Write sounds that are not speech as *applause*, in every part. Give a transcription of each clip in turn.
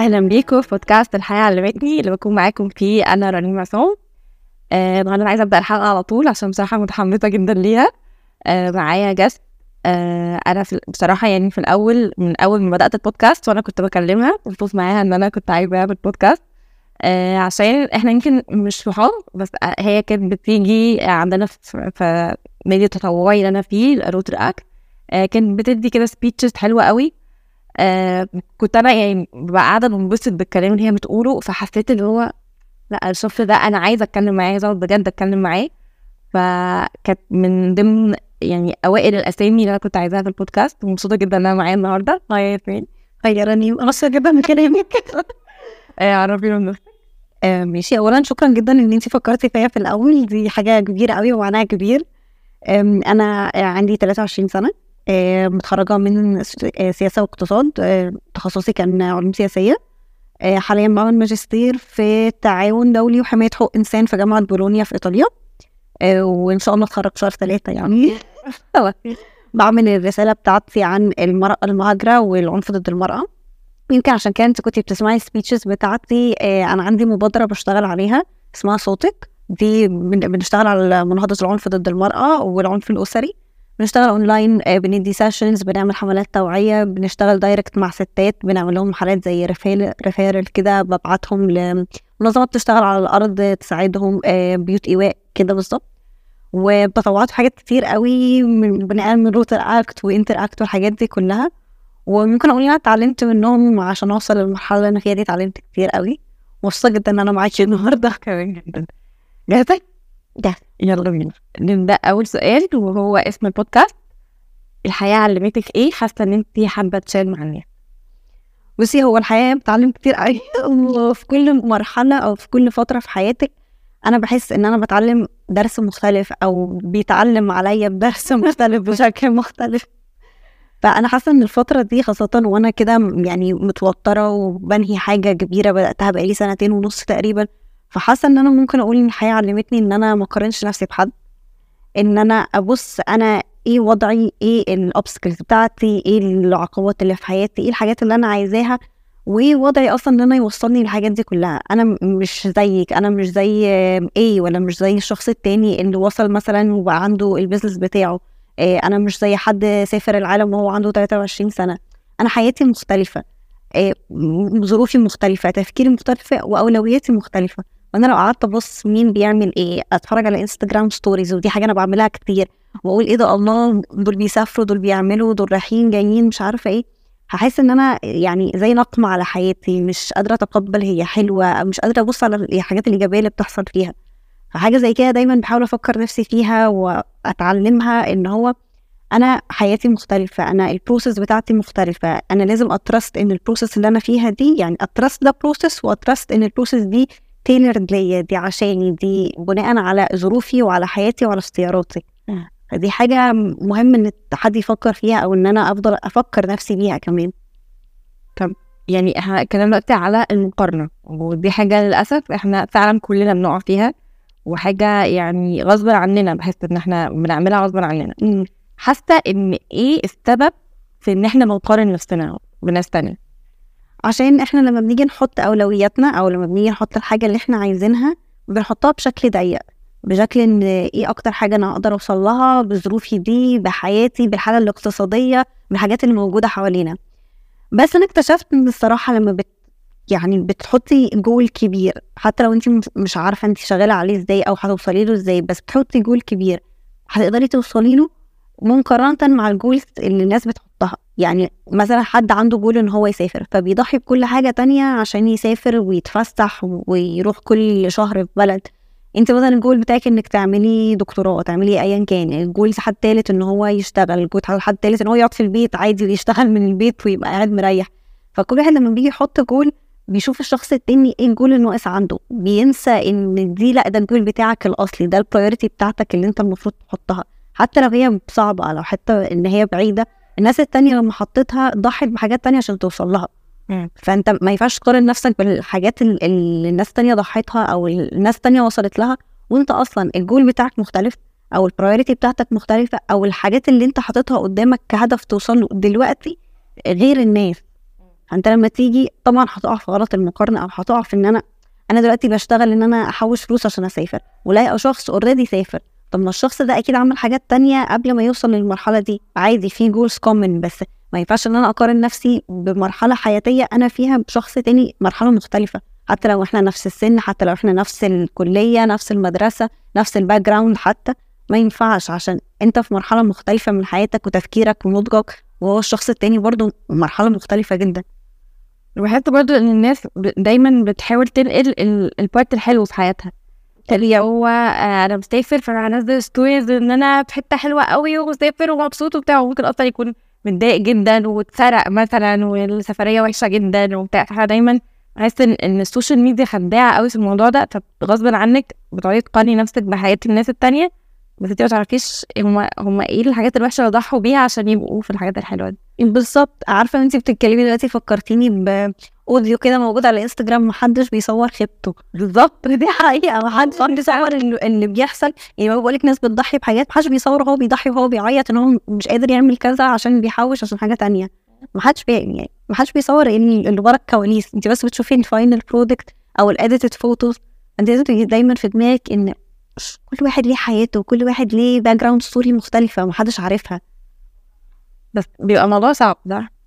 أهلا بيكم في بودكاست الحياة علمتني اللي بكون معاكم فيه أنا رنيم عصام. آه أنا عايزة أبدأ الحلقة على طول عشان بصراحة متحمسة جدا ليها. آه معايا guest آه أنا في بصراحة يعني في الأول من أول ما بدأت البودكاست وأنا كنت بكلمها قلت معاها إن أنا كنت عايزة أعمل بودكاست. آه عشان إحنا يمكن مش صحاب بس هي كانت بتيجي عندنا في, في نادي التطوعي اللي أنا فيه Rotaract آه كانت بتدي كده speeches حلوة قوي. آه كنت أنا يعني ببقى قاعدة بنبسط بالكلام اللي هي بتقوله فحسيت اللي هو لأ الشخص ده أنا عايزة أتكلم معاه عايزة بجد أتكلم معاه. فكانت من ضمن يعني أوائل الأسامي اللي أنا كنت عايزاها في البودكاست. ومبسوطه جدا ان أنا معايا النهارده هاي ياسمين هاي رنيم مبسوطه جدا من كلامك. *laughs* عرفينا نفسك آه ماشي. اولا شكرا جدا إن انت فكرتي فيا في الأول. دي حاجة كبيرة قوي ومعناها كبير. أنا عندي 23 سنة. متخرجة من سياسة واقتصاد. تخصصي كان علوم سياسية. حاليا بعمل ماجستير في تعاون دولي وحماية حقوق إنسان في جامعة بولونيا في إيطاليا. وإن شاء الله أتخرج شهر ثلاثة يعني. *laughs* بعمل الرسالة بتاعتي عن المرأة المهاجرة والعنف ضد المرأة. يمكن عشان كده أنت كنتي بتسمعي السبيتشز بتاعتي أنا عندي مبادرة بشتغل عليها اسمها صوتك. دي بنشتغل على مناهضة العنف ضد المرأة والعنف الأسري. بنشتغل اونلاين بندي sessions بنعمل حملات توعية بنشتغل direct مع ستات بنعمل لهم حالات زي referral referral كده ببعتهم لمنظمات بتشتغل على الأرض تساعدهم بيوت إيواء كده بالظبط. وبتطوعات في حاجات كتير قوي بنعمل من Rotaract و Interact والحاجات دي كلها. وممكن أقول أنا اتعلمت منهم عشان أوصل للمرحلة اللي أنا فيها دي اتعلمت كتير قوي. مبسوطة جدا إن أنا معاكي النهارده. كمان جدا. جاهزة؟ جاهزة. يلا بينا. نبدأ أول سؤال وهو اسم البودكاست. الحياة علمتك إيه؟ حاسة إن انت حابة تشير معانا بصي هو الحياة بتعلم كتير قوي وفي كل مرحلة أو في كل فترة في حياتك أنا بحس إن أنا بتعلم درس مختلف أو بيتعلم عليا بدرس *laughs* مختلف بشكل مختلف. فأنا حاسة إن الفترة دي خاصة وأنا كده يعني متوترة وبنهي حاجة كبيرة بدأتها بقالي سنتين ونص تقريبا فحاسة إن أنا ممكن أقول إن الحياة علمتني إن أنا ما أقارنش نفسي بحد إن أنا أبص أنا إيه وضعي إيه ال obstacles بتاعتي إيه العقبات اللي في حياتي إيه الحاجات اللي أنا عايزاها وإيه وضعي أصلا إن أنا يوصلني للحاجات دي كلها. أنا مش زيك أنا مش زي إيه ولا مش زي الشخص التاني اللي وصل مثلا وبقى عنده ال business بتاعه. إيه أنا مش زي حد سافر العالم وهو عنده 23 سنة. أنا حياتي مختلفة. إيه ظروفي مختلفة تفكيري مختلفة وأولوياتي مختلفة. وأنا لو قعدت ابص مين بيعمل إيه اتفرج على انستجرام ستوريز ودي حاجة أنا بعملها كتير واقول إيه ده الله دول بيسافروا دول بيعملوا دول رايحين جايين مش عارفة إيه هحس ان أنا يعني زي نقمة على حياتي مش قادرة اتقبل هي حلوة مش قادرة ابص على الحاجات الإيجابية اللي بتحصل فيها. فحاجة زي كده دايما بحاول أفكر نفسي فيها وأتعلمها إن هو أنا حياتي مختلفة أنا ال process بتاعتي مختلفة أنا لازم أ trust إن ال process اللي أنا فيها دي يعني أ trust the process وأ trust إن ال process دي tailored ليا دي عشاني دي بناء على ظروفي وعلى حياتي وعلى اختياراتي. فدي حاجة مهم إن حد يفكر فيها أو إن أنا أفضل أفكر نفسي بيها كمان. طب يعني إحنا اتكلمنا دلوقتي على المقارنة ودي حاجة للأسف إحنا فعلا كلنا بنقع فيها وحاجة يعني غصب عننا بحس إن إحنا بنعملها غصب عننا. حاسة إن إيه السبب في إن إحنا بنقارن نفسنا بناس تانية؟ عشان إحنا لما بنيجي نحط أولوياتنا أو لما بنيجي نحط الحاجة اللي إحنا عايزينها بنحطها بشكل ضيق بشكل إن إيه أكتر حاجة أنا أقدر أوصل لها بظروفي دي بحياتي بالحالة الاقتصادية بالحاجات اللي موجودة حوالينا. بس أنا اكتشفت إن الصراحة لما بت يعني بتحطي جول كبير حتى لو انت مش عارفة انت شغالة عليه إزاي أو هتوصلي له إزاي بس بتحطي جول كبير هتقدري توصلي له مقارنة مع ال goals اللي الناس بتحطها يعني مثلا حد عنده جول إن هو يسافر فبيضحي بكل حاجة تانية عشان يسافر ويتفسح ويروح كل شهر في بلد. أنت مثلا الجول بتاعك إنك تعملي دكتوراه تعملي ايا كان الجول حد تالت إن هو يشتغل الجول حد تالت إن هو يقعد في البيت عادي ويشتغل من البيت ويبقى قاعد مريح. فكل واحد لما بيجي يحط جول بيشوف الشخص التاني إيه الجول الناقص عنده. بينسى إن دي لأ ده الجول بتاعك الأصلي ده ال priority بتاعتك اللي أنت المفروض تحطها. حتى لو هي صعبة لو حتى إن هي بعيدة الناس التانية لما حطيتها ضحت بحاجات تانية عشان توصل لها. فانت ما ينفعش تقارن نفسك بالحاجات اللي الناس التانية ضحتها أو الناس التانية وصلت لها وانت أصلا الجول بتاعك مختلف أو ال priority بتاعتك مختلفة أو الحاجات اللي انت حاططها قدامك كهدف توصل له دلوقتي غير الناس. فانت لما تيجي طبعا هتقع في غلط المقارنة أو هتقع في ان أنا أنا دلوقتي بشتغل ان أنا احوش فلوس عشان اسافر ولاقي شخص already سافر. طب ما الشخص ده أكيد عمل حاجات تانية قبل ما يوصل للمرحلة دي. عادي في goals common بس ما ينفعش إن أنا أقارن نفسي بمرحلة حياتية أنا فيها بشخص تاني مرحلة مختلفة. حتى لو إحنا نفس السن حتى لو إحنا نفس الكلية نفس المدرسة نفس ال background حتى ما ينفعش. عشان أنت في مرحلة مختلفة من حياتك وتفكيرك ونضجك وهو الشخص التاني برضه مرحلة مختلفة جدا. وبحس برضو إن الناس دايما بتحاول تنقل ال- ال part الحلو في حياتها. اللي هو آه، أنا مسافر فأنا هنزل stories إن أنا في حتة حلوة قوي ومسافر ومبسوط وبتاع وممكن أصلا يكون متضايق جدا واتسرق مثلا والسفرية وحشة جدا وبتاع. فاحنا دايما بحس إن ال social media خداعه قوي في الموضوع ده. فغصب عنك بتقعدي تقارني نفسك بحياة الناس التانية بس أنت ما تعرفيش هما هما إيه الحاجات الوحشة اللي ضحوا بيها عشان يبقوا في الحاجات الحلوة دي. بالظبط. عارفة انت بتتكلمي دلوقتي فكرتيني ب audio كده موجود على إنستجرام محدش بيصور خيبته. بالظبط دي حقيقة محدش *laughs* بيصور اللي, بيحصل. يعني بقول لك ناس بتضحي بحاجات محدش بيصور وهو بيضحي وهو بيعيط إن هو مش قادر يعمل كذا عشان بيحوش عشان حاجة تانية. محدش بي يعني محدش بيصور اللي اللي ورا الكواليس. أنت بس بتشوفي ال final product أو ال edited photos أنت لازم دايما في دماغك إن كل واحد ليه حياته وكل واحد ليه background story مختلفة ومحدش عارفها. بس بيبقى الموضوع صعب ده.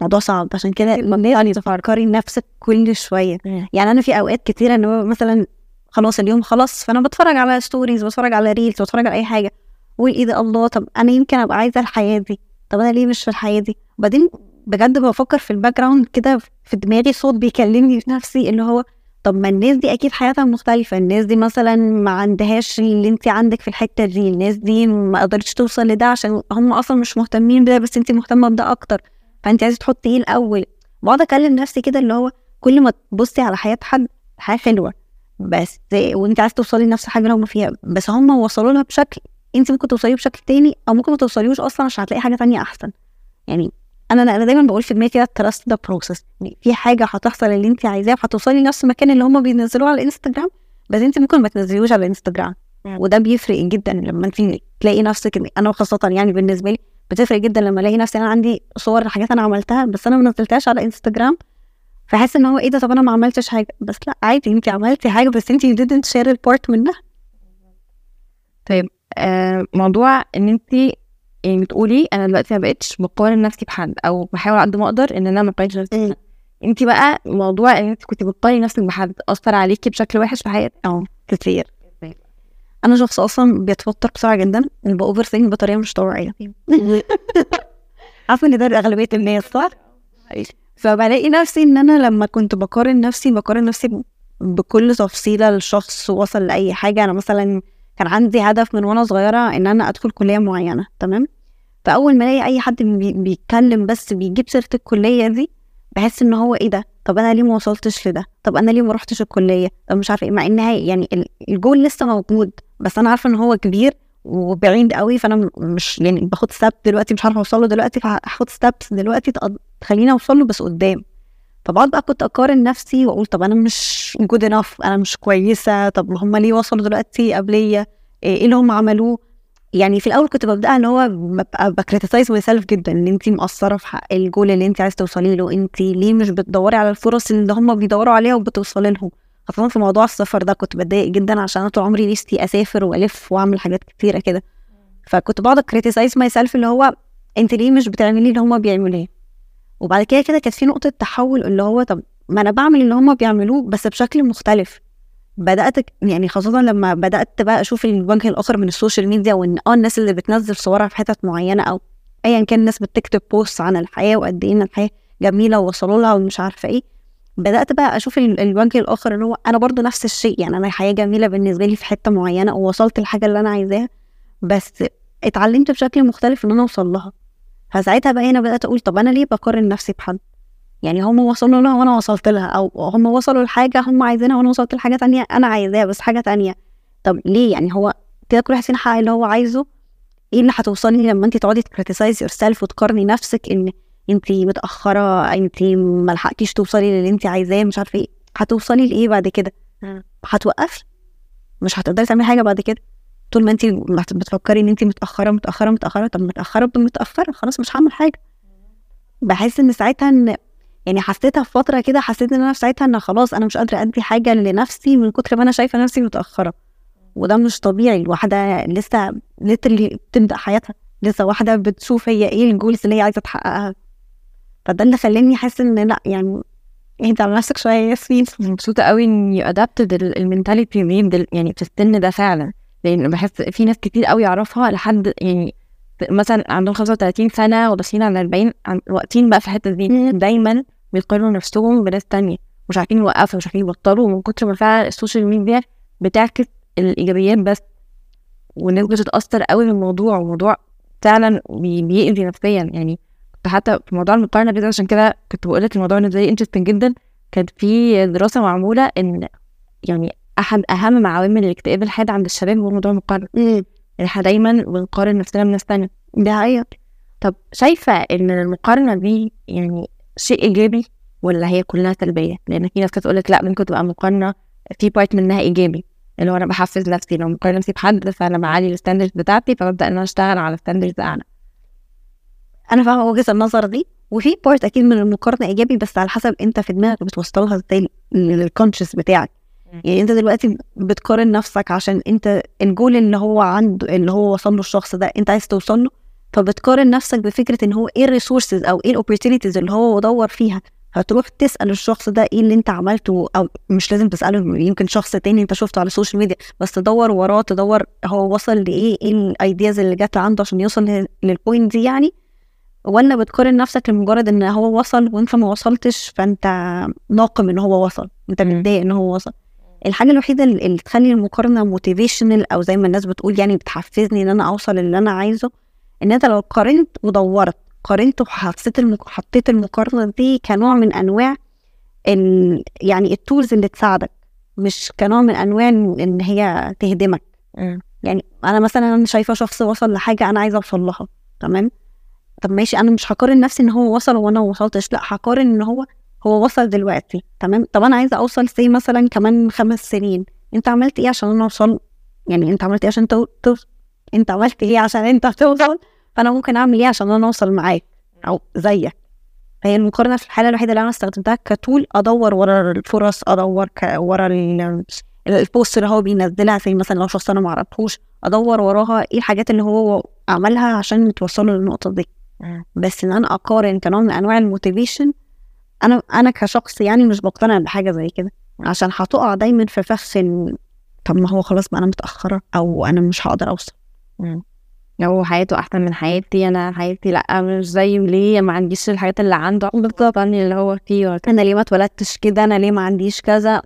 موضوع صعب. عشان كده يعني تفكري نفسك كل شوية. يعني أنا في أوقات كتيرة إن هو مثلا خلاص اليوم خلاص فأنا بتفرج على stories بتفرج على reels بتفرج على أي حاجة. واقول إيه ده الله طب أنا يمكن أبقى عايزة الحياة دي. طب أنا ليه مش في الحياة دي؟ وبعدين بجد بفكر في ال background كده في دماغي صوت بيكلمني في نفسي اللي هو طب ما الناس دي أكيد حياتها مختلفة. الناس دي مثلا ما عندهاش اللي أنت عندك في الحتة دي. الناس دي ما قدرتش توصل لده عشان هم أصلا مش مهتمين بده بس أنت مهتمة بده أكتر. فانت عايزة تحطي إيه الأول؟ بقعد أكلم نفسي كده اللي هو كل ما تبصي على حياة حد حياة حلوة بس وانت عايزة توصلي لنفس الحاجة اللي هم فيها بس هم وصلوا لها بشكل انت ممكن توصليه بشكل تاني أو ممكن ما توصليوش أصلا عشان هتلاقي حاجة تانية أحسن. يعني أنا أنا دايما بقول في دماغي كده trust the process يعني في حاجة هتحصل اللي انت عايزاه وهتوصلي لنفس المكان اللي هم بينزلوه على الانستجرام بس انت ممكن ما تنزليهوش على الانستجرام وده بيفرق جدا لما انت تلاقي نفسك أنا خاصة يعني بالنسبة لي بتفرق جدا لما ألاقي نفسي أنا عندي صور لحاجات أنا عملتها بس أنا ما نزلتهاش على انستجرام فحس إن هو إيه ده؟ طب أنا ما عملتش حاجة. بس لأ عادي انت عملتي حاجة بس انت didn't share البارت منها. طيب آه موضوع إن انت يعني بتقولي أنا دلوقتي ما بقتش بقارن نفسي بحد أو بحاول على قد ما أقدر إن أنا ما اقارنش نفسي بحد. انت بقى موضوع إن انت كنت بتقارني نفسك بحد أثر عليكي بشكل وحش في حياتك؟ آه كتير. أنا شخص أصلا بيتوتر بسرعة جدا ب overthink بطريقة مش طبيعية. *laughs* عارفة إن ده أغلبية الناس صح؟ فبلاقي نفسي إن أنا لما كنت بقارن نفسي بقارن نفسي بكل تفصيلة لشخص وصل لأي حاجة. أنا مثلا كان عندي هدف من وأنا صغيرة إن أنا أدخل كلية معينة تمام؟ فأول ما ألاقي أي حد بي بيتكلم بس بيجيب سيرة الكلية دي بحس إن هو إيه ده؟ طب أنا ليه ما وصلتش لده؟ طب أنا ليه ما رحتش الكلية؟ طب مش عارفة إيه مع إنها يعني الجول لسه موجود. بس أنا عارفة إن هو كبير وبعيد قوي فأنا مش يعني باخد step دلوقتي مش عارفة اوصل له دلوقتي فهاخد steps دلوقتي تخليني أوصل له بس قدام. فبقعد بقى كنت أقارن نفسي وأقول طب أنا مش good enough أنا مش كويسة طب هم ليه وصلوا دلوقتي قبليه إيه اللي هم عملوه؟ يعني في الأول كنت ببدأها اللي هو ببقى ب criticize myself جدا إن انت مقصرة في حق الجول اللي انت عايز توصلي له انت ليه مش بتدوري على الفرص اللي هم بيدوروا عليها وبتوصلي لهم؟ خاصة في موضوع السفر ده كنت بتضايق جدا عشان طول عمري نفسي أسافر وألف وأعمل حاجات كتيرة كده. فكنت بقعد criticize myself اللي هو أنت ليه مش بتعملي اللي هم بيعملوه؟ وبعد كده كده كانت في نقطة تحول اللي هو طب ما أنا بعمل اللي هم بيعملوه بس بشكل مختلف. بدأت يعني خاصة لما بدأت بقى أشوف الوجه الآخر من ال social media وإن آه الناس اللي بتنزل صورها في حتت معينة أو ايا كان الناس بتكتب post عن الحياة وقد إيه إن الحياة جميلة ووصلوا لها ومش عارفة إيه. بدأت بقى أشوف الوجه الآخر اللي هو أنا برضو نفس الشيء يعني أنا الحياة جميلة بالنسبة لي في حتة معينة ووصلت الحاجة اللي أنا عايزاها بس اتعلمت بشكل مختلف إن أنا أوصل لها. فساعتها بقى هنا بدأت أقول طب أنا ليه بقارن نفسي بحد؟ يعني هم وصلوا لها وأنا وصلت لها أو هم وصلوا لحاجة هم عايزينها وأنا وصلت لحاجة تانية أنا عايزاها بس حاجة تانية. طب ليه؟ يعني هو كده كل واحد حقق اللي هو عايزه إيه اللي هتوصلي لما أنت تقعدي ت criticize yourself وتقارني نفسك إن انت متأخرة انت ما لحقتيش توصلي للي انت عايزاه مش عارفة إيه. هتوصلي لإيه بعد كده؟ هتوقفي؟ مش هتقدري تعملي حاجة بعد كده؟ طول ما انت بتفكري إن انت متأخرة متأخرة متأخرة طب متأخرة متأخرة خلاص مش هعمل حاجة. بحس إن ساعتها إن يعني حسيتها في فترة كده حسيت إن أنا في ساعتها إن خلاص أنا مش قادرة أدي حاجة لنفسي من كتر ما أنا شايفة نفسي متأخرة. وده مش طبيعي الواحدة لسه literally بتبدأ حياتها. لسه واحدة بتشوف هي إيه ال goals اللي هي عايزة تحققها. فده اللي خلاني أحس إن لأ يعني انت على نفسك شوية يا ياسمين. مبسوطة قوي إني adapted ال mentality دي يعني في السن ده فعلا. لأن بحس في ناس كتير قوي اعرفها لحد يعني مثلا عندهم 35 سنة وداخلين على 40 عن- واقفين بقى في الحتة دي. دايما بيقارنوا نفسهم بناس تانية مش عارفين يوقفوا مش عارفين يبطلوا من كتر ما فعلا ال social media بتعكس الإيجابيات بس. والناس بتتأثر قوي بالموضوع والموضوع فعلا بي- بيأذي نفسيا. يعني كنت حتى في موضوع المقارنة ده عشان كده كنت بقول لك الموضوع لي interesting جدا. كانت في دراسة معمولة إن يعني أحد أهم عوامل الاكتئاب الحاد عند الشباب هو موضوع المقارنة. يعني إحنا دايما بنقارن نفسنا بناس تانية. ده حقيقة. طب شايفة إن المقارنة دي يعني شيء إيجابي ولا هي كلها سلبية؟ لأن في ناس تقول لك لا ممكن تبقى مقارنة في part منها إيجابي. اللي هو أنا بحفز نفسي لو مقارنة نفسي بحد فأنا بعلي ال standards بتاعتي فببدأ إن أنا أشتغل على standards أعلى. أنا فاهمة وجهة النظر دي وفي part أكيد من المقارنة إيجابي بس على حسب أنت في دماغك بتوصلها إزاي لل conscious بتاعك. يعني أنت دلوقتي بتقارن نفسك عشان أنت الجول اللي هو عنده اللي هو وصل له الشخص ده أنت عايز توصل له فبتقارن نفسك بفكرة إن هو إيه ال resources أو إيه ال opportunities اللي هو دور فيها. هتروح تسأل الشخص ده إيه اللي أنت عملته أو مش لازم تسأله يمكن شخص تاني أنت شفته على ال social media بس تدور وراه تدور هو وصل لإيه إيه ال ideas اللي جت عنده عشان يوصل لل- لل point دي يعني. ولا بتقارن نفسك لمجرد ان هو وصل وانت ما وصلتش فانت ناقم ان هو وصل انت. متضايق ان هو وصل. الحاجة الوحيده اللي تخلي المقارنة motivational أو زي ما الناس بتقول يعني بتحفزني إن أنا أوصل اللي أنا عايزه إن أنت لو قارنت ودورت قارنت وحطيت المك... حطيت المقارنة دي كنوع من أنواع ال... يعني التولز اللي تساعدك مش كنوع من أنواع ان هي تهدمك. يعني أنا مثلا أنا شايفة شخص وصل لحاجة أنا عايزة أوصل لها تمام؟ طب ماشي أنا مش هقارن نفسي إن هو وصل وأنا ما وصلتش لأ هقارن إن هو هو وصل دلوقتي تمام؟ طب أنا عايزة أوصل سي مثلا كمان خمس سنين؟ أنت عملت إيه عشان أنا أوصل؟ يعني أنت عملت إيه عشان تو... تو... أنت عملت إيه عشان أنت توصل؟ فأنا ممكن أعمل إيه عشان أنا أوصل معاك أو زيك؟ فهي المقارنة في الحالة الوحيدة اللي أنا استخدمتها ك tool أدور ورا الفرص أدور ك... ورا ال... ال post اللي هو بينزلها زي مثلا لو شخص أنا ما أدور وراها إيه الحاجات اللي هو عملها عشان توصله للنقطة دي. بس إن أنا أقارن كنوع من أنواع ال motivation أنا أنا كشخص يعني مش بقتنع بحاجة زي كده. عشان هتقع دايما في فخ طب ما هو خلاص بقى أنا متأخرة أو أنا مش هقدر أوصل. هو حياته أحسن من حياتي أنا حياتي لأ مش زيه ليه ما عنديش الحاجات اللي عنده. بالظبط اللي هو فيه أنا ليه ما اتولدتش كده؟ أنا ليه ما عنديش كذا؟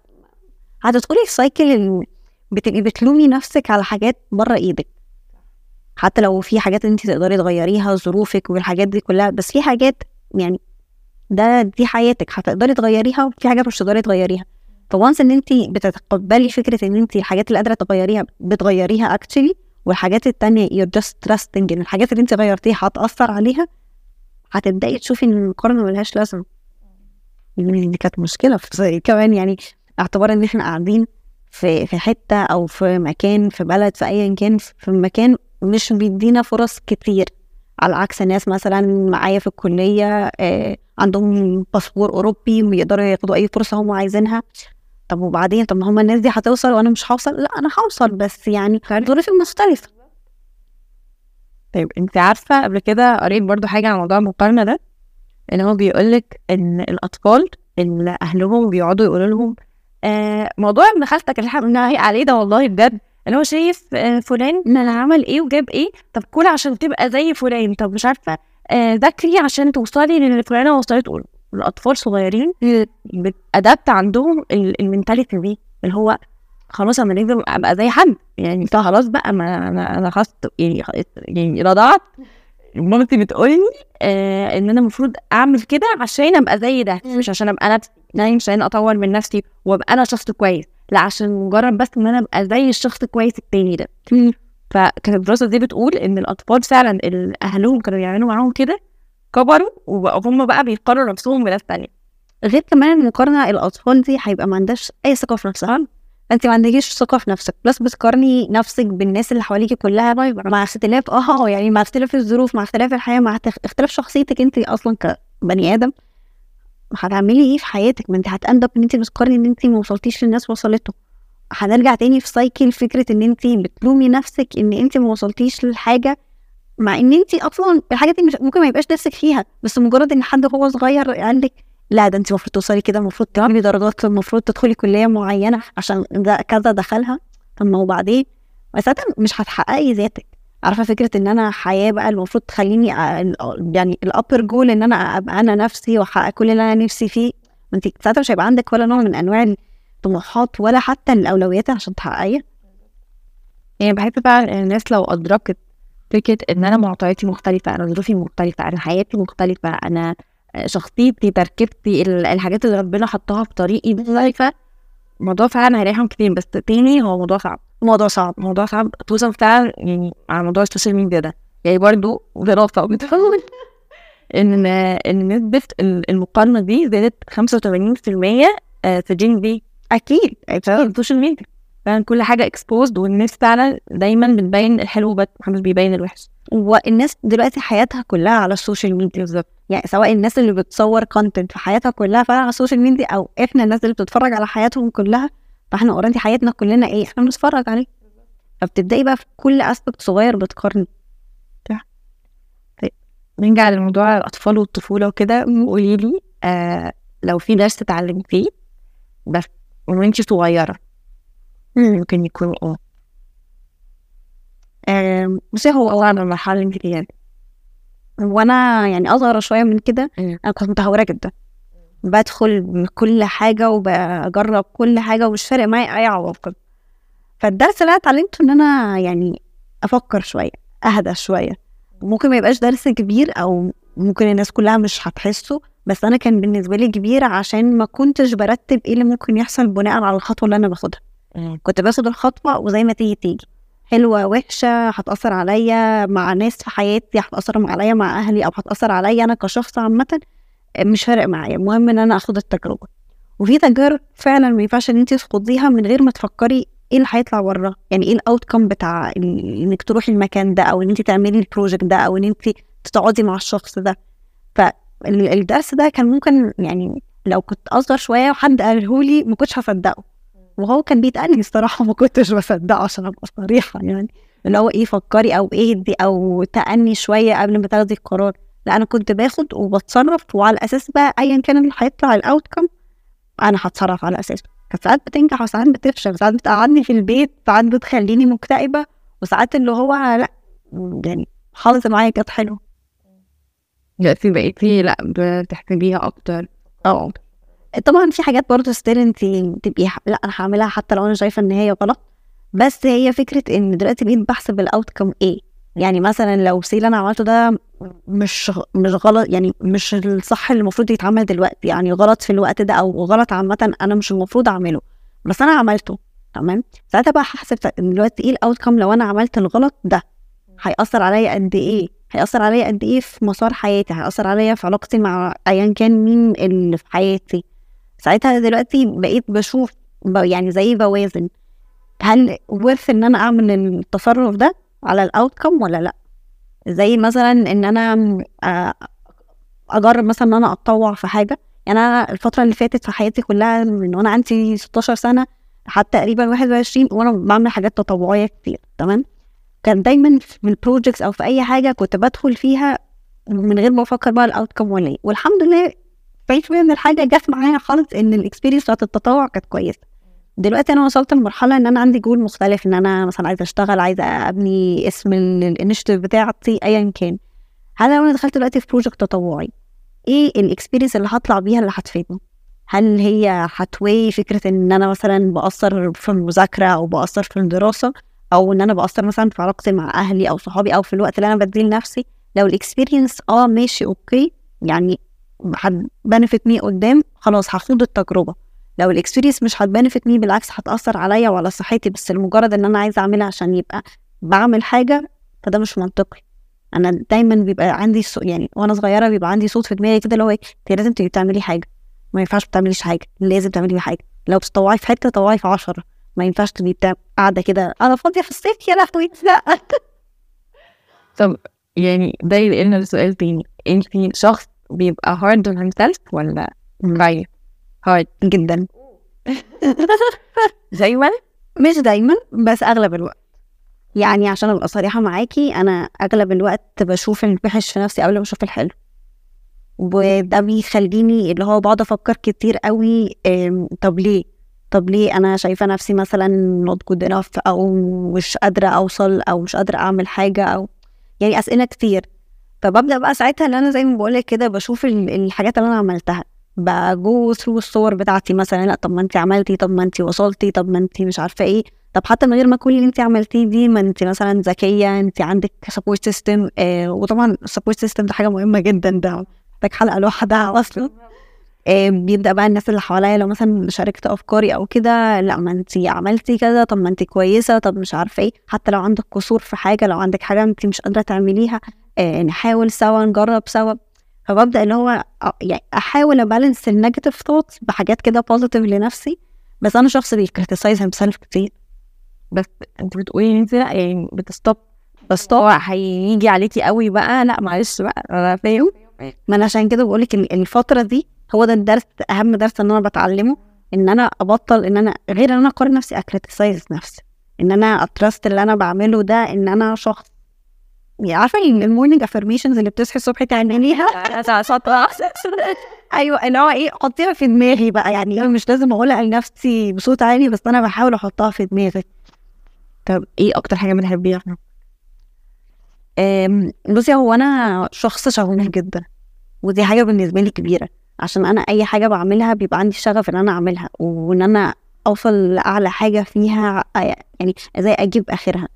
هتدخلي في سايكل بتبقي بتلومي نفسك على حاجات بره إيدك. حتى لو في حاجات انت تقدري تغيريها ظروفك والحاجات دي كلها بس في حاجات يعني ده دي حياتك هتقدري تغيريها وفي حاجات مش هتقدري تغيريها. ف once إن انت بتتقبلي فكرة إن انت الحاجات اللي قادرة تغيريها بتغيريها actually والحاجات التانية you're just trusting إن الحاجات اللي انت غيرتيها هتأثر عليها هتبدأي تشوفي إن المقارنة ملهاش لازمة. يعني دي كانت مشكلة كمان يعني اعتبار إن إحنا قاعدين في في حتة أو في مكان في بلد في ايا كان في مكان مش بيدينا فرص كتير. على عكس ناس مثلا معايا في الكلية آه عندهم باسبور أوروبي ويقدروا ياخدوا أي فرصة هم عايزينها. طب وبعدين طب ما هم الناس دي هتوصل وأنا مش هوصل؟ لا أنا هوصل بس يعني ظروفي مختلفة. طيب أنت عارفة قبل كده قريت برضو حاجة عن موضوع المقارنة ده؟ إن هو بيقولك إن الأطفال اللي أهلهم بيقعدوا يقولوا لهم آه موضوع ابن خالتك اللي إحنا بننهي عليه ده والله بجد اللي هو شايف آه فلان ان أنا عمل إيه وجاب إيه. طب كل عشان تبقى زي فلان. طب مش عارفة آه ذاكري عشان توصلي للي فلانة وصلت الأطفال صغيرين بتأدبت عندهم ال- المنتاليتي دي. اللي هو خلاص أنا لازم أبقى زي حد. يعني خلاص بقى ما أنا أنا خلاص يعني يعني رضعت. مامتي بتقولي؟ آه إن أنا المفروض أعمل كده عشان أبقى زي ده مش عشان أبقى نفسي. يعني مش عشان أطور من نفسي وأبقى أنا شخص كويس. لا عشان مجرد بس إن أنا أبقى زي الشخص الكويس التاني ده. فكانت الدراسة دي بتقول إن الأطفال فعلا اللي أهلهم كانوا بيعملوا معاهم كده كبروا وبقوا هم بقى بيقارنوا نفسهم بناس تانية. غير كمان المقارنة الأطفال دي هيبقى ما عندهاش أي ثقة في نفسها. انت ما عندكيش ثقة في نفسك. بس بتقارني نفسك بالناس اللي حواليكي كلها مع اختلاف آه يعني مع اختلاف الظروف مع اختلاف الحياة مع اخت- اختلاف شخصيتك انت أصلا كبني آدم. هتعملي إيه في حياتك؟ ما انت هتأند ان انت بتقارني ان انت ما وصلتيش للناس وصلته. هنرجع تاني في سايكل فكرة ان انت بتلومي نفسك ان انت ما وصلتيش للحاجة مع ان انت أصلا الحاجة دي ممكن ما يبقاش نفسك فيها بس مجرد ان حد هو صغير قال لك لا ده انت المفروض توصلي كده المفروض تعملي درجات المفروض تدخلي كلية معينة عشان ده كذا دخلها. طب ما هو بعدين؟ ساعتها مش هتحققي ذاتك. عارفة فكرة إن أنا حياة بقى المفروض تخليني يعني ال upper goal إن أنا أبقى أنا نفسي وأحقق كل اللي أنا نفسي فيه. ما انت ساعتها مش هيبقى عندك ولا نوع من أنواع الطموحات ولا حتى الأولويات عشان تحققيها. يعني بحس فعلا الناس لو أدركت فكرة إن أنا معطياتي مختلفة أنا ظروفي مختلفة أنا حياتي مختلفة أنا شخصيتي تركيبتي ال- الحاجات اللي ربنا حطها في طريقي مختلفة الموضوع فعلا هيريحهم كتير. بس تاني هو موضوع صعب. الموضوع صعب موضوع صعب خصوصا فعلا يعني على موضوع ال social media ده. يعني برضو دراسة بتقول *laughs* إن إن نسبة ال- المقارنة دي زادت 85% آه، في جين دي أكيد بسبب ال social media. فعلا كل حاجة exposed والناس فعلا دايما بتبين الحلو بس محدش بيبين الوحش. والناس دلوقتي حياتها كلها على ال social media. بالظبط. يعني سواء الناس اللي بتصور content في حياتها كلها فعلا على ال social media أو إحنا الناس اللي بتتفرج على حياتهم كلها فاحنا already حياتنا كلنا إيه إحنا بنتفرج عليه فبتبدأي بقى في كل اسبكت صغير بتقارني نرجع لموضوع الأطفال والطفولة وكده قولي لي آه لو في درس اتعلمتيه بس وانتي صغيرة ممكن يكون؟ آم، بصي هو اللي انت فيها دي. وأنا يعني أصغر شوية من كده. أنا كنت متهورة جدا بدخل كل حاجة وبجرب كل حاجة ومش فارق معايا أي عواقب. فالدرس اللي أنا اتعلمته إن أنا يعني أفكر شوية أهدى شوية. ممكن ما يبقاش درس كبير أو ممكن الناس كلها مش هتحسه بس أنا كان بالنسبة لي كبير عشان ما كنتش برتب إيه اللي ممكن يحصل بناء على الخطوة اللي أنا باخدها. كنت باخد الخطوة وزي ما تيجي تيجي. حلوة وحشة هتأثر عليا مع ناس في حياتي هتأثر عليا مع أهلي أو هتأثر عليا أنا كشخص عامه. مش فارق معايا. المهم إن أنا آخد التجربة. وفي تجارب فعلا ما ينفعش إن أنت تخوضيها من غير ما تفكري إيه اللي هيطلع وراه يعني إيه ال outcome بتاع ال- إنك تروحي المكان ده أو إن أنت تعملي ال project ده أو إن أنت تقعدي مع الشخص ده. فالدرس ده كان ممكن يعني لو كنت أصغر شوية وحد قاله لي ما كنتش هصدقه. وهو كان بيتقال لي الصراحة ما كنتش بصدقه عشان أبقى صريحة يعني. اللي هو إيه فكري أو إيه دي أو تأني شوية قبل ما تاخدي القرار. لا أنا كنت باخد وبتصرف وعلى أساس بقى ايا كان اللي هيطلع الاوتكم أنا هتصرف على اساسه كانت ساعات بتنجح وساعات بتفشل ساعات بتقعدني في البيت ساعات بتخليني مكتئبة وساعات اللي هو لأ يعني حظ معايا كانت حلوة. دلوقتي بقيتي لأ بتحسبيها أكتر. آه. طبعا في حاجات برضه ستيل انت تبقي ح- لأ أنا هعملها حتى لو أنا شايفة إن هي غلط. بس هي فكرة إن دلوقتي بقيت بحسب الاوتكم إيه؟ يعني مثلا لو سي اللي أنا عملته ده مش مش غلط يعني مش الصح اللي المفروض يتعمل دلوقتي يعني غلط في الوقت ده أو غلط عامة أنا مش المفروض أعمله بس أنا عملته تمام؟ ساعتها بقى هحسب دلوقتي إيه الاوتكم لو أنا عملت الغلط ده هيأثر عليا قد إيه؟ هيأثر عليا قد إيه في مسار حياتي؟ هيأثر عليا في علاقتي مع ايا كان مين اللي في حياتي؟ ساعتها دلوقتي بقيت بشوف يعني زي بوازن هل worth إن أنا أعمل التصرف ده على ال outcome ولا لأ؟ زي مثلا إن أنا آه، أجرب مثلا إن أنا أتطوع في حاجة. يعني أنا الفترة اللي فاتت في حياتي كلها من وأنا عندي 16 سنة حتى تقريبا 21 وأنا بعمل حاجات تطوعية كتير تمام؟ كان دايما في ال projects أو في أي حاجة كنت بدخل فيها من غير ما أفكر بقى ال outcome ولا إيه. والحمد لله في شوية من الحاجة جت معايا خالص إن ال experience بتاعت التطوع كانت كويسة. دلوقتي أنا وصلت لمرحلة إن أنا عندي جول مختلف إن أنا مثلا عايزة أشتغل عايزة أبني اسم ال initiative بتاعتي ايا كان. هل لو أنا دخلت دلوقتي في project تطوعي؟ إيه ال experience اللي هطلع بيها اللي هتفيدني؟ هل هي هت weigh فكرة إن أنا مثلا بأثر في المذاكرة أو بأثر في الدراسة؟ أو إن أنا بأثر مثلا في علاقتي مع أهلي أو صحابي أو في الوقت اللي أنا بديه لنفسي؟ لو ال experience آه ماشي okay يعني هت benefit me قدام خلاص هخوض التجربة. لو ال experience مش هت benefit me بالعكس هتأثر عليا وعلى صحتي. بس لمجرد إن أنا عايزة أعملها عشان يبقى بعمل حاجة فده مش منطقي. أنا دايما بيبقى عندي صو... يعني وأنا صغيرة بيبقى عندي صوت في دماغي كده اللي هو إيه انت لازم تبقي بتعملي حاجة. ما ينفعش ما بتعمليش حاجة لازم تعملي حاجة. لو بتطوعي في حتة طوعي في عشرة ما ينفعش تبقي قاعدة كده أنا فاضية في الصيف يا لهوي. *laughs* لأ. طب يعني ده ينقلنا لسؤال تاني. انت شخص بيبقى hard on himself ولا light hard جدا. *laughs* دايما؟ مش دايما بس أغلب الوقت. يعني عشان أبقى صريحة معاكي أنا أغلب الوقت بشوف الوحش في نفسي قبل ما أشوف الحلو. وده بيخليني اللي هو بقعد أفكر كتير قوي طب ليه؟ طب ليه أنا شايفة نفسي مثلا not good enough أو مش قادرة أوصل أو مش قادرة أعمل حاجة أو يعني أسئلة كتير. فببدأ بقى ساعتها اللي أنا زي ما بقولك كده بشوف ال- الحاجات اللي أنا عملتها. ب go through الصور بتاعتي مثلا لأ طب ما انت عملتي طب ما انت وصلتي طب ما انت مش عارفة إيه. طب حتى من غير ما كل اللي انت عملتيه دي ما انت مثلا ذكية انت عندك support system آه وطبعا ال support system ده حاجة مهمة جدا ده محتاج حلقة لوحدها *laughs* أصلا. آه بيبدأ بقى الناس اللي حواليا لو مثلا شاركت أفكاري أو كده لأ ما انت عملتي كذا طب ما انت كويسة طب مش عارفة إيه. حتى لو عندك قصور في حاجة لو عندك حاجة انت مش قادرة تعمليها آه نحاول سوا نجرب سوا. فببدأ اللي هو يعني أحاول أ balance ال negative thoughts بحاجات كده positive لنفسي. بس أنا شخص بي criticize himself كتير. بس أنت بتقولي إن أنت لأ يعني بت stop بس هو هيجي عليكي قوي بقى. لأ معلش بقى أنا فاهم. ما أنا عشان كده بقولك ال- الفترة دي هو ده الدرس أهم درس إن أنا بتعلمه. إن أنا أبطل إن أنا غير إن أنا أقارن نفسي أ criticize نفسي. إن أنا ا trust اللي أنا بعمله ده إن أنا شخص عارفة ال morning affirmations اللي بتصحي الصبح تعمليها؟ أنا *laughs* أيوه اللي هو إيه حطيها في دماغي بقى. يعني أنا مش لازم اقولها لنفسي بصوت عالي بس أنا بحاول أحطها في دماغي. طب إيه أكتر حاجة بتحبيها؟ أم، بصي هو أنا شخص شغوف جدا ودي حاجة بالنسبة لي كبيرة. عشان أنا أي حاجة بعملها بيبقى عندي شغف إن أنا أعملها وإن أنا أوصل لأعلى حاجة فيها آه، يعني إزاي أجيب آخرها.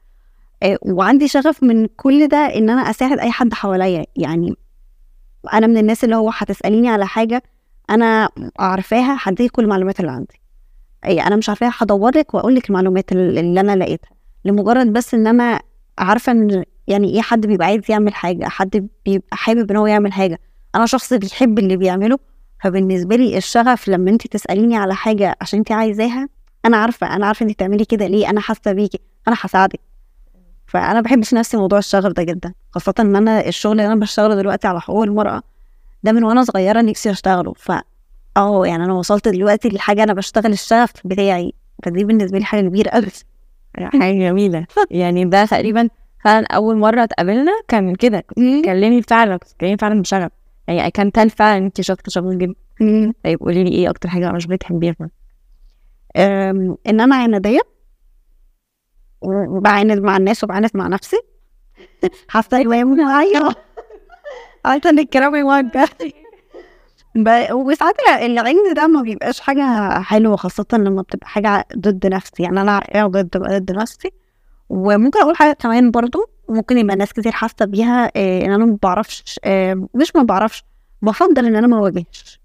وعندي شغف من كل ده إن أنا أساعد أي حد حواليا. يعني أنا من الناس اللي هو هتسأليني على حاجة أنا عارفاها هديك كل المعلومات اللي عندي. اي أنا مش عارفاها هدور لك واقول لك المعلومات اللي اللي أنا لقيتها. لمجرد بس إن أنا عارفة إن يعني إيه حد بيبقى عايز يعمل حاجة حد بيبقى حابب إن هو يعمل حاجة. أنا شخص بيحب اللي بيعمله فبالنسبة لي الشغف لما انت تسأليني على حاجة عشان انت عايزاها أنا عارفة أنا عارفة انت بتعملي كده ليه أنا حاسة بيكي أنا هساعدك. فأنا بحب في نفسي موضوع الشغف ده جدا خاصه إن أنا الشغل اللي أنا بشتغله دلوقتي على حقوق المراه ده من وأنا صغيرة نفسي أشتغله. ف آه يعني أنا وصلت دلوقتي لحاجة أنا بشتغل الشغف بتاعي فدي بالنسبة لي حاجة كبيرة قوي *laughs* حاجة جميلة. يعني ده تقريبا فعلا أول مرة اتقابلنا كان كده. تكلمي فعلا بتتكلمي فعلا بشغف. يعني I can tell فعلا انت شخص شغوف جدا. طيب قولي لي إيه أكتر حاجة مش بتحبيها؟ إن أنا عناديه بعاند مع الناس وبعاند مع نفسي. حاسه ان معايا عارفه ان الكلام يوجه ب- وساعات العند ده ما بيبقاش حاجة حلوة خاصة لما بتبقى حاجة ضد نفسي. يعني أنا عارفه ضد نفسي. وممكن أقول حاجة كمان برضو ممكن يبقى ناس كتير حاسة بيها إيه، إن أنا ما بعرفش إيه، مش ما بعرفش بفضل إن أنا ما اواجهش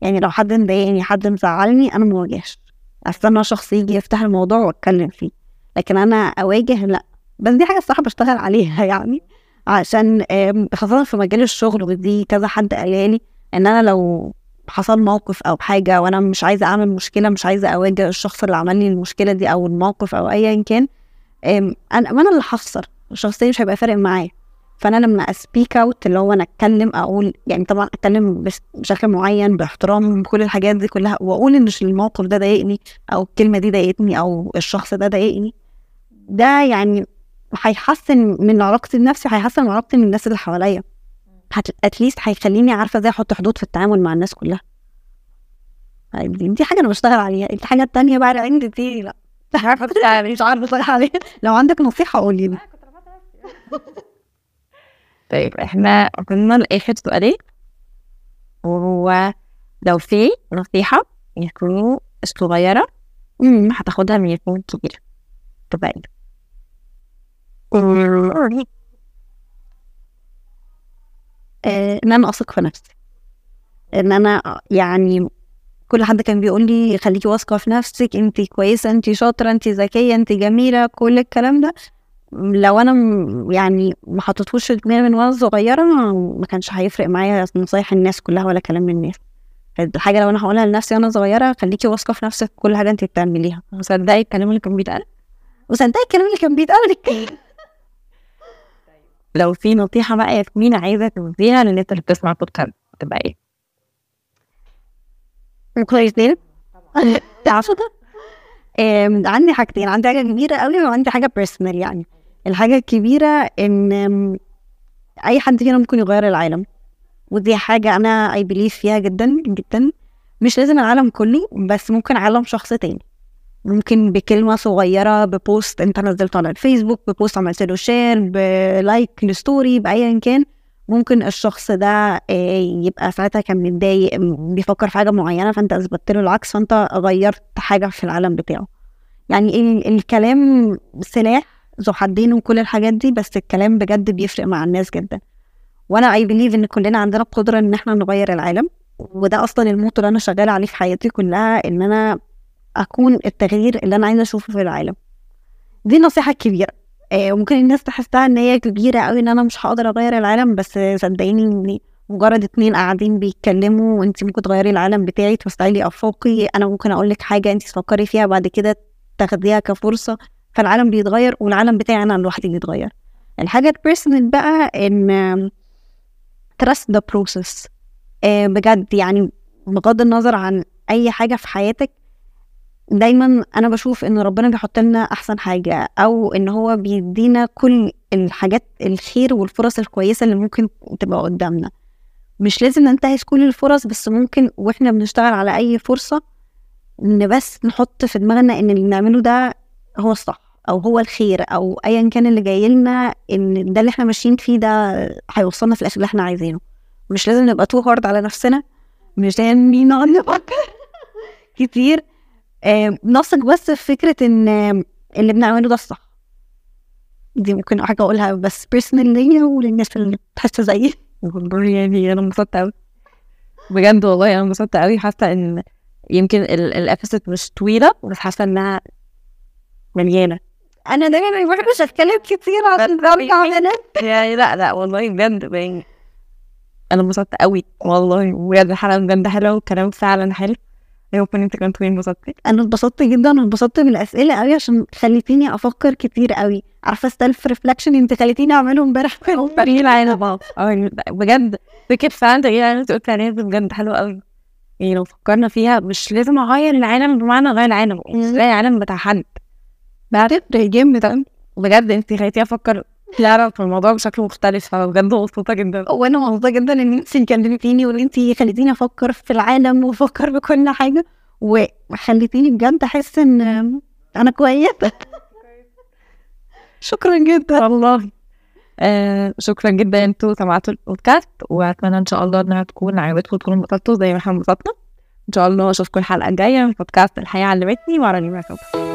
يعني لو حد مضايقني حد مزعلني أنا ما اواجهش أستنى شخص يجي يفتح الموضوع وأتكلم فيه. لكن أنا أواجه لأ. بس دي حاجة الصراحة بشتغل عليها *laughs* يعني. عشان خاصة في مجال الشغل ودي كذا حد قالها لي إن أنا لو حصل موقف أو حاجة وأنا مش عايزة أعمل مشكلة مش عايزة أواجه الشخص اللي عمل لي المشكلة دي أو الموقف أو ايا كان أنا أنا اللي هخسر. الشخص ده مش هيبقى فارق معايا. فأنا لما ا speak out اللي هو أنا أتكلم أقول يعني طبعا أتكلم بشكل معين باحترام بكل الحاجات دي كلها وأقول إن الموقف ده ضايقني أو الكلمة دي ضايقتني أو الشخص ده ضايقني. ده يعني هيحسن من علاقتي بنفسي وهيحسن من علاقتي من الناس اللي حواليا. at least هيخليني عارفة إزاي أحط حدود في التعامل مع الناس كلها. طيب دي, حاجة أنا بشتغل عليها. الحاجة التانية بقى عندي دي لا مش عارفة *laughs* مش عارفة اشتغل عليها. لو عندك نصيحة قولي لي. طيب إحنا وصلنا لآخر سؤالين وهو لو في نصيحة يكون صغيرة هتاخدها من يكون كبيره تبقى إيه إن أنا أثق في نفسي. إن أنا يعني كل حد كان بيقول لي خليكي واثقة في نفسك انت كويسة انت شاطرة انت ذكية انت جميلة كل الكلام ده. لو أنا يعني ما حطيتهوش في دماغي من وأنا صغيرة ما كانش هيفرق معايا نصايح الناس كلها ولا كلام الناس. الحاجة لو أنا هقولها لنفسي وأنا صغيرة خليكي واثقة في نفسك كل حاجة انت بتعمليها. مصدقي الكلام اللي كان بيتقال وصدقي الكلام اللي كان بيتقال. *laughs* لو في نصيحة بقى ياسمين عايزة تديها للناس اللي بتسمع البودكاست تبقى إيه؟ كويسين *laughs* تعرفوا آم، عندي حاجتين عندي حاجة كبيرة قوي وعندي حاجة personal يعني. الحاجة الكبيرة آم، أي حد فينا ممكن يغير العالم ودي حاجة أنا I believe فيها جدا جدا. مش لازم العالم كله بس ممكن عالم شخص تاني. ممكن بكلمة صغيرة ب post أنت نزلته على الفيسبوك ب post عملت له share ب like ل story بأيا كان. ممكن الشخص ده آه، يبقى ساعتها كان متضايق بيفكر في حاجة معينة فأنت أثبتت له العكس فأنت غيرت حاجة في العالم بتاعه. يعني ال- الكلام سلاح ذو حدين وكل الحاجات دي بس الكلام بجد بيفرق مع الناس جدا. وأنا اي بليف إن كلنا عندنا القدرة إن إحنا نغير العالم وده أصلا الموتو اللي أنا شغالة عليه في حياتي كلها إن أنا أكون التغيير اللي أنا عايزة أشوفه في العالم. دي النصيحه الكبيره آه، الناس تحسها إن هي كبيرة قوي إن أنا مش هقدر أغير العالم بس صدقيني إن مجرد اتنين قاعدين بيتكلموا وانت ممكن تغيري العالم بتاعي توسعي لي أفاقي. أنا ممكن أقول لك حاجة انت تفكري فيها بعد كده تاخديها كفرصة. فالعالم بيتغير والعالم بتاعي أنا لوحدي بيتغير. الحاجة البيرسونال بقى إن the process. آه، بجد يعني بغض النظر عن أي حاجة في حياتك دايما أنا بشوف إن ربنا بيحط لنا أحسن حاجة أو إن هو بيدينا كل الحاجات الخير والفرص الكويسة اللي ممكن تبقى قدامنا. مش لازم ننتهز كل الفرص بس ممكن وإحنا بنشتغل على أي فرصة إن بس نحط في دماغنا إن اللي بنعمله ده هو الصح أو هو الخير أو ايا كان اللي جاي لنا إن ده اللي إحنا ماشيين فيه ده هيوصلنا في الآخر اللي إحنا عايزينه. مش لازم نبقى too hard على نفسنا مش لازم نقعد نفكر *laughs* كتير. نثق بس في فكرة إن آه، اللي بنعمله ده الصح. دي ممكن حاجة أقولها بس personal ليا وللناس اللي بتحس زيي. والله يعني أنا انبسطت قوي بجد والله أنا انبسطت قوي حاسة إن يمكن ال episode مش طويلة بس حاسة إنها مليانة. أنا دايما ما بحبش أتكلم كتير عشان برجع أنا يعني لأ لأ والله بجد يعني أنا انبسطت قوي والله بجد الحلقة بجد حلوة والكلام فعلا حلو. يمكن انت كنت انبسطتي أنا اتبسطت جدا واتبسطت من الأسئلة قوي عشان خليتيني أفكر كتير قوي. عارفة self reflection أنت خليتيني أعمله امبارح *laughs* تغيير آه يعني بجد. فكرة فعلا تغيير العالم انت قلت عليها بجد حلوة قوي. يعني لو فكرنا فيها مش لازم اغير العالم بمعنى اغير العالم. اغير العالم بتاع حد؟ بعرف game بجد انت خليتيني أفكر فعلا في الموضوع بشكل مختلف. فبجد مبسوطة جدا. وأنا مبسوطة جدا إن انت كلمتيني وإن انت خليتيني أفكر في العالم وأفكر بكل حاجة. وخليتيني بجد أحس إن أنا كويسة. *laughs* شكرا جدا. والله. آه شكرا جدا أنتوا سمعتوا البودكاست. وأتمنى إن شاء الله إنها تكون عجبتكم تكونوا انبسطتوا زي ما إحنا انبسطنا. إن شاء الله أشوفكم الحلقة الجاية من بودكاست الحياة علمتني. رنيم عصام